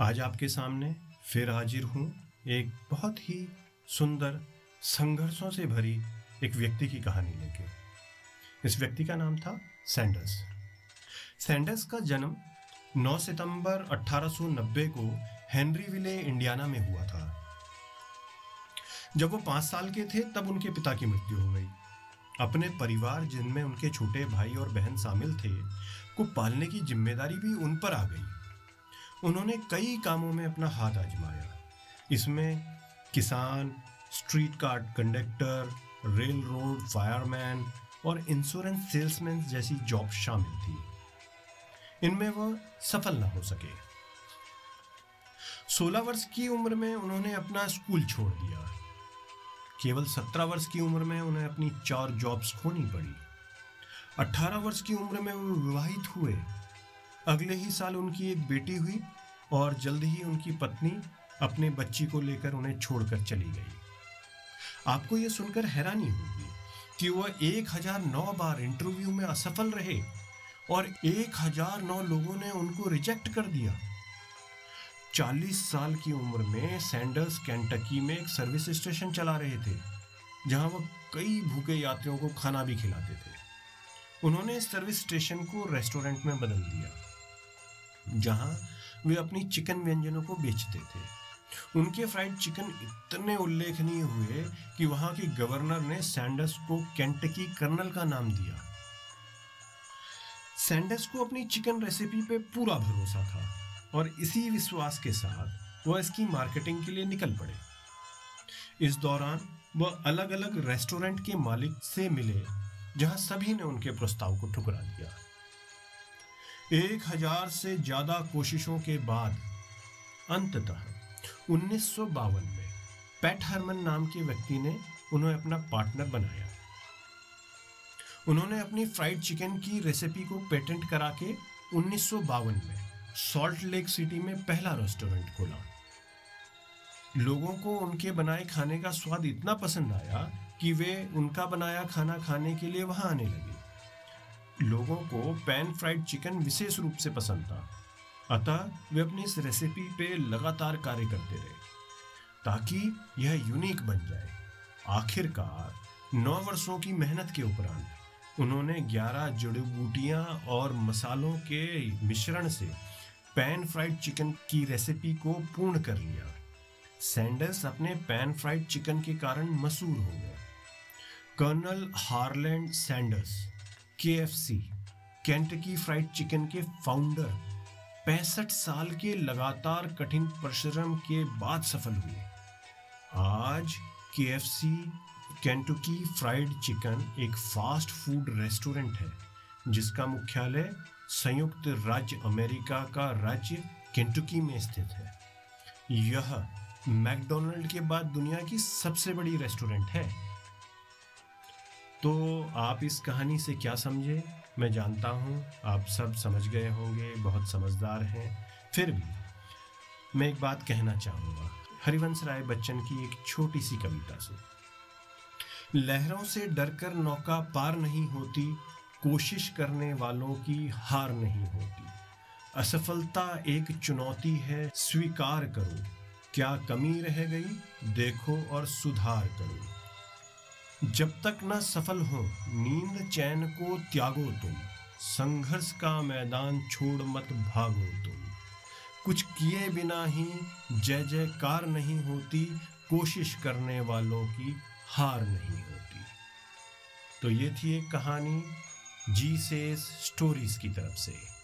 आज आपके सामने फिर हाजिर हूँ एक बहुत ही सुंदर संघर्षों से भरी एक व्यक्ति की कहानी लेके। इस व्यक्ति का नाम था सैंडर्स। सैंडर्स का जन्म 9 सितंबर 1890 को हेनरी विले, इंडियाना में हुआ था। जब वो पाँच साल के थे, तब उनके पिता की मृत्यु हो गई। अपने परिवार, जिनमें उनके छोटे भाई और बहन शामिल थे, को पालने की ज़िम्मेदारी भी उन पर आ गई। उन्होंने कई कामों में अपना हाथ आजमाया। इसमें किसान, street card conductor rail road fireman और इंश्योरेंस सेल्समैन जैसी जॉब शामिल थी। इनमें वह सफल न हो सके। 16 वर्ष की उम्र में उन्होंने अपना स्कूल छोड़ दिया। केवल 17 वर्ष की उम्र में उन्हें अपनी चार जॉब्स खोनी पड़ी। 18 वर्ष की उम्र में वो विवाहित हुए। अगले ही साल उनकी एक बेटी हुई और जल्द ही उनकी पत्नी अपने बच्ची को लेकर उन्हें छोड़कर चली गई। आपको यह सुनकर हैरानी होगी कि वह एक हज़ार नौ बार इंटरव्यू में असफल रहे और एक हज़ार नौ लोगों ने उनको रिजेक्ट कर दिया। चालीस साल की उम्र में सैंडर्स, कैंटकी में एक सर्विस स्टेशन चला रहे थे, जहाँ वह कई भूखे यात्रियों को खाना भी खिलाते थे। उन्होंने इस सर्विस स्टेशन को रेस्टोरेंट में बदल दिया। जहाँ वे अपनी चिकन व्यंजनों को बेचते थे। उनके फ्राइड चिकन इतने उल्लेखनीय हुए कि वहाँ के गवर्नर ने सैंडर्स को कैंटकी कर्नल का नाम दिया। सैंडर्स को अपनी चिकन रेसिपी पे पूरा भरोसा था और इसी विश्वास के साथ वह इसकी मार्केटिंग के लिए निकल पड़े। इस दौरान वह अलग अलग रेस्टोरेंट के मालिक से मिले, जहाँ सभी ने उनके प्रस्ताव को ठुकरा दिया। एक हज़ार से ज़्यादा कोशिशों के बाद, अंततः उन्नीस सौ बावन में पैट हरमन नाम के व्यक्ति ने उन्हें अपना पार्टनर बनाया। उन्होंने अपनी फ्राइड चिकन की रेसिपी को पेटेंट करा के उन्नीस सौ बावन में सॉल्ट लेक सिटी में पहला रेस्टोरेंट खोला। लोगों को उनके बनाए खाने का स्वाद इतना पसंद आया कि वे उनका बनाया खाना खाने के लिए वहाँ आने लगे। लोगों को पैन फ्राइड चिकन विशेष रूप से पसंद था। अतः वे अपनी इस रेसिपी पे लगातार कार्य करते रहे, ताकि यह यूनिक बन जाए। आखिरकार, नौ वर्षों की मेहनत के उपरांत, उन्होंने 11 जड़ी बूटियाँ और मसालों के मिश्रण से पैन फ्राइड चिकन की रेसिपी को पूर्ण कर लिया। सैंडर्स अपने पैन फ्राइड चिकन के कारण मशहूर हो गए। Colonel Harland Sanders K F C Kentucky Fried Chicken के फाउंडर पैंसठ साल के लगातार कठिन परिश्रम के बाद सफल हुए। आज K F C Kentucky Fried Chicken एक फास्ट फ़ूड रेस्टोरेंट है, जिसका मुख्यालय संयुक्त राज्य अमेरिका का राज्य केंटुकी में स्थित है। यह मैकडोनल्ड के बाद दुनिया की सबसे बड़ी रेस्टोरेंट है। तो आप इस कहानी से क्या समझे? मैं जानता हूँ। आप सब समझ गए होंगे, बहुत समझदार हैं। फिर भी, मैं एक बात कहना चाहूँगा। हरिवंश राय बच्चन की एक छोटी सी कविता से। लहरों से डरकर नौका पार नहीं होती, कोशिश करने वालों की हार नहीं होती। असफलता एक चुनौती है, स्वीकार करो। क्या कमी रह गई? देखो और सुधार करो। जब तक न सफल हो, नींद चैन को त्यागो तुम। संघर्ष का मैदान छोड़ मत भागो तुम। कुछ किए बिना ही जय जयकार नहीं होती, कोशिश करने वालों की हार नहीं होती। तो ये थी एक कहानी, जी से स्टोरीज की तरफ़ से।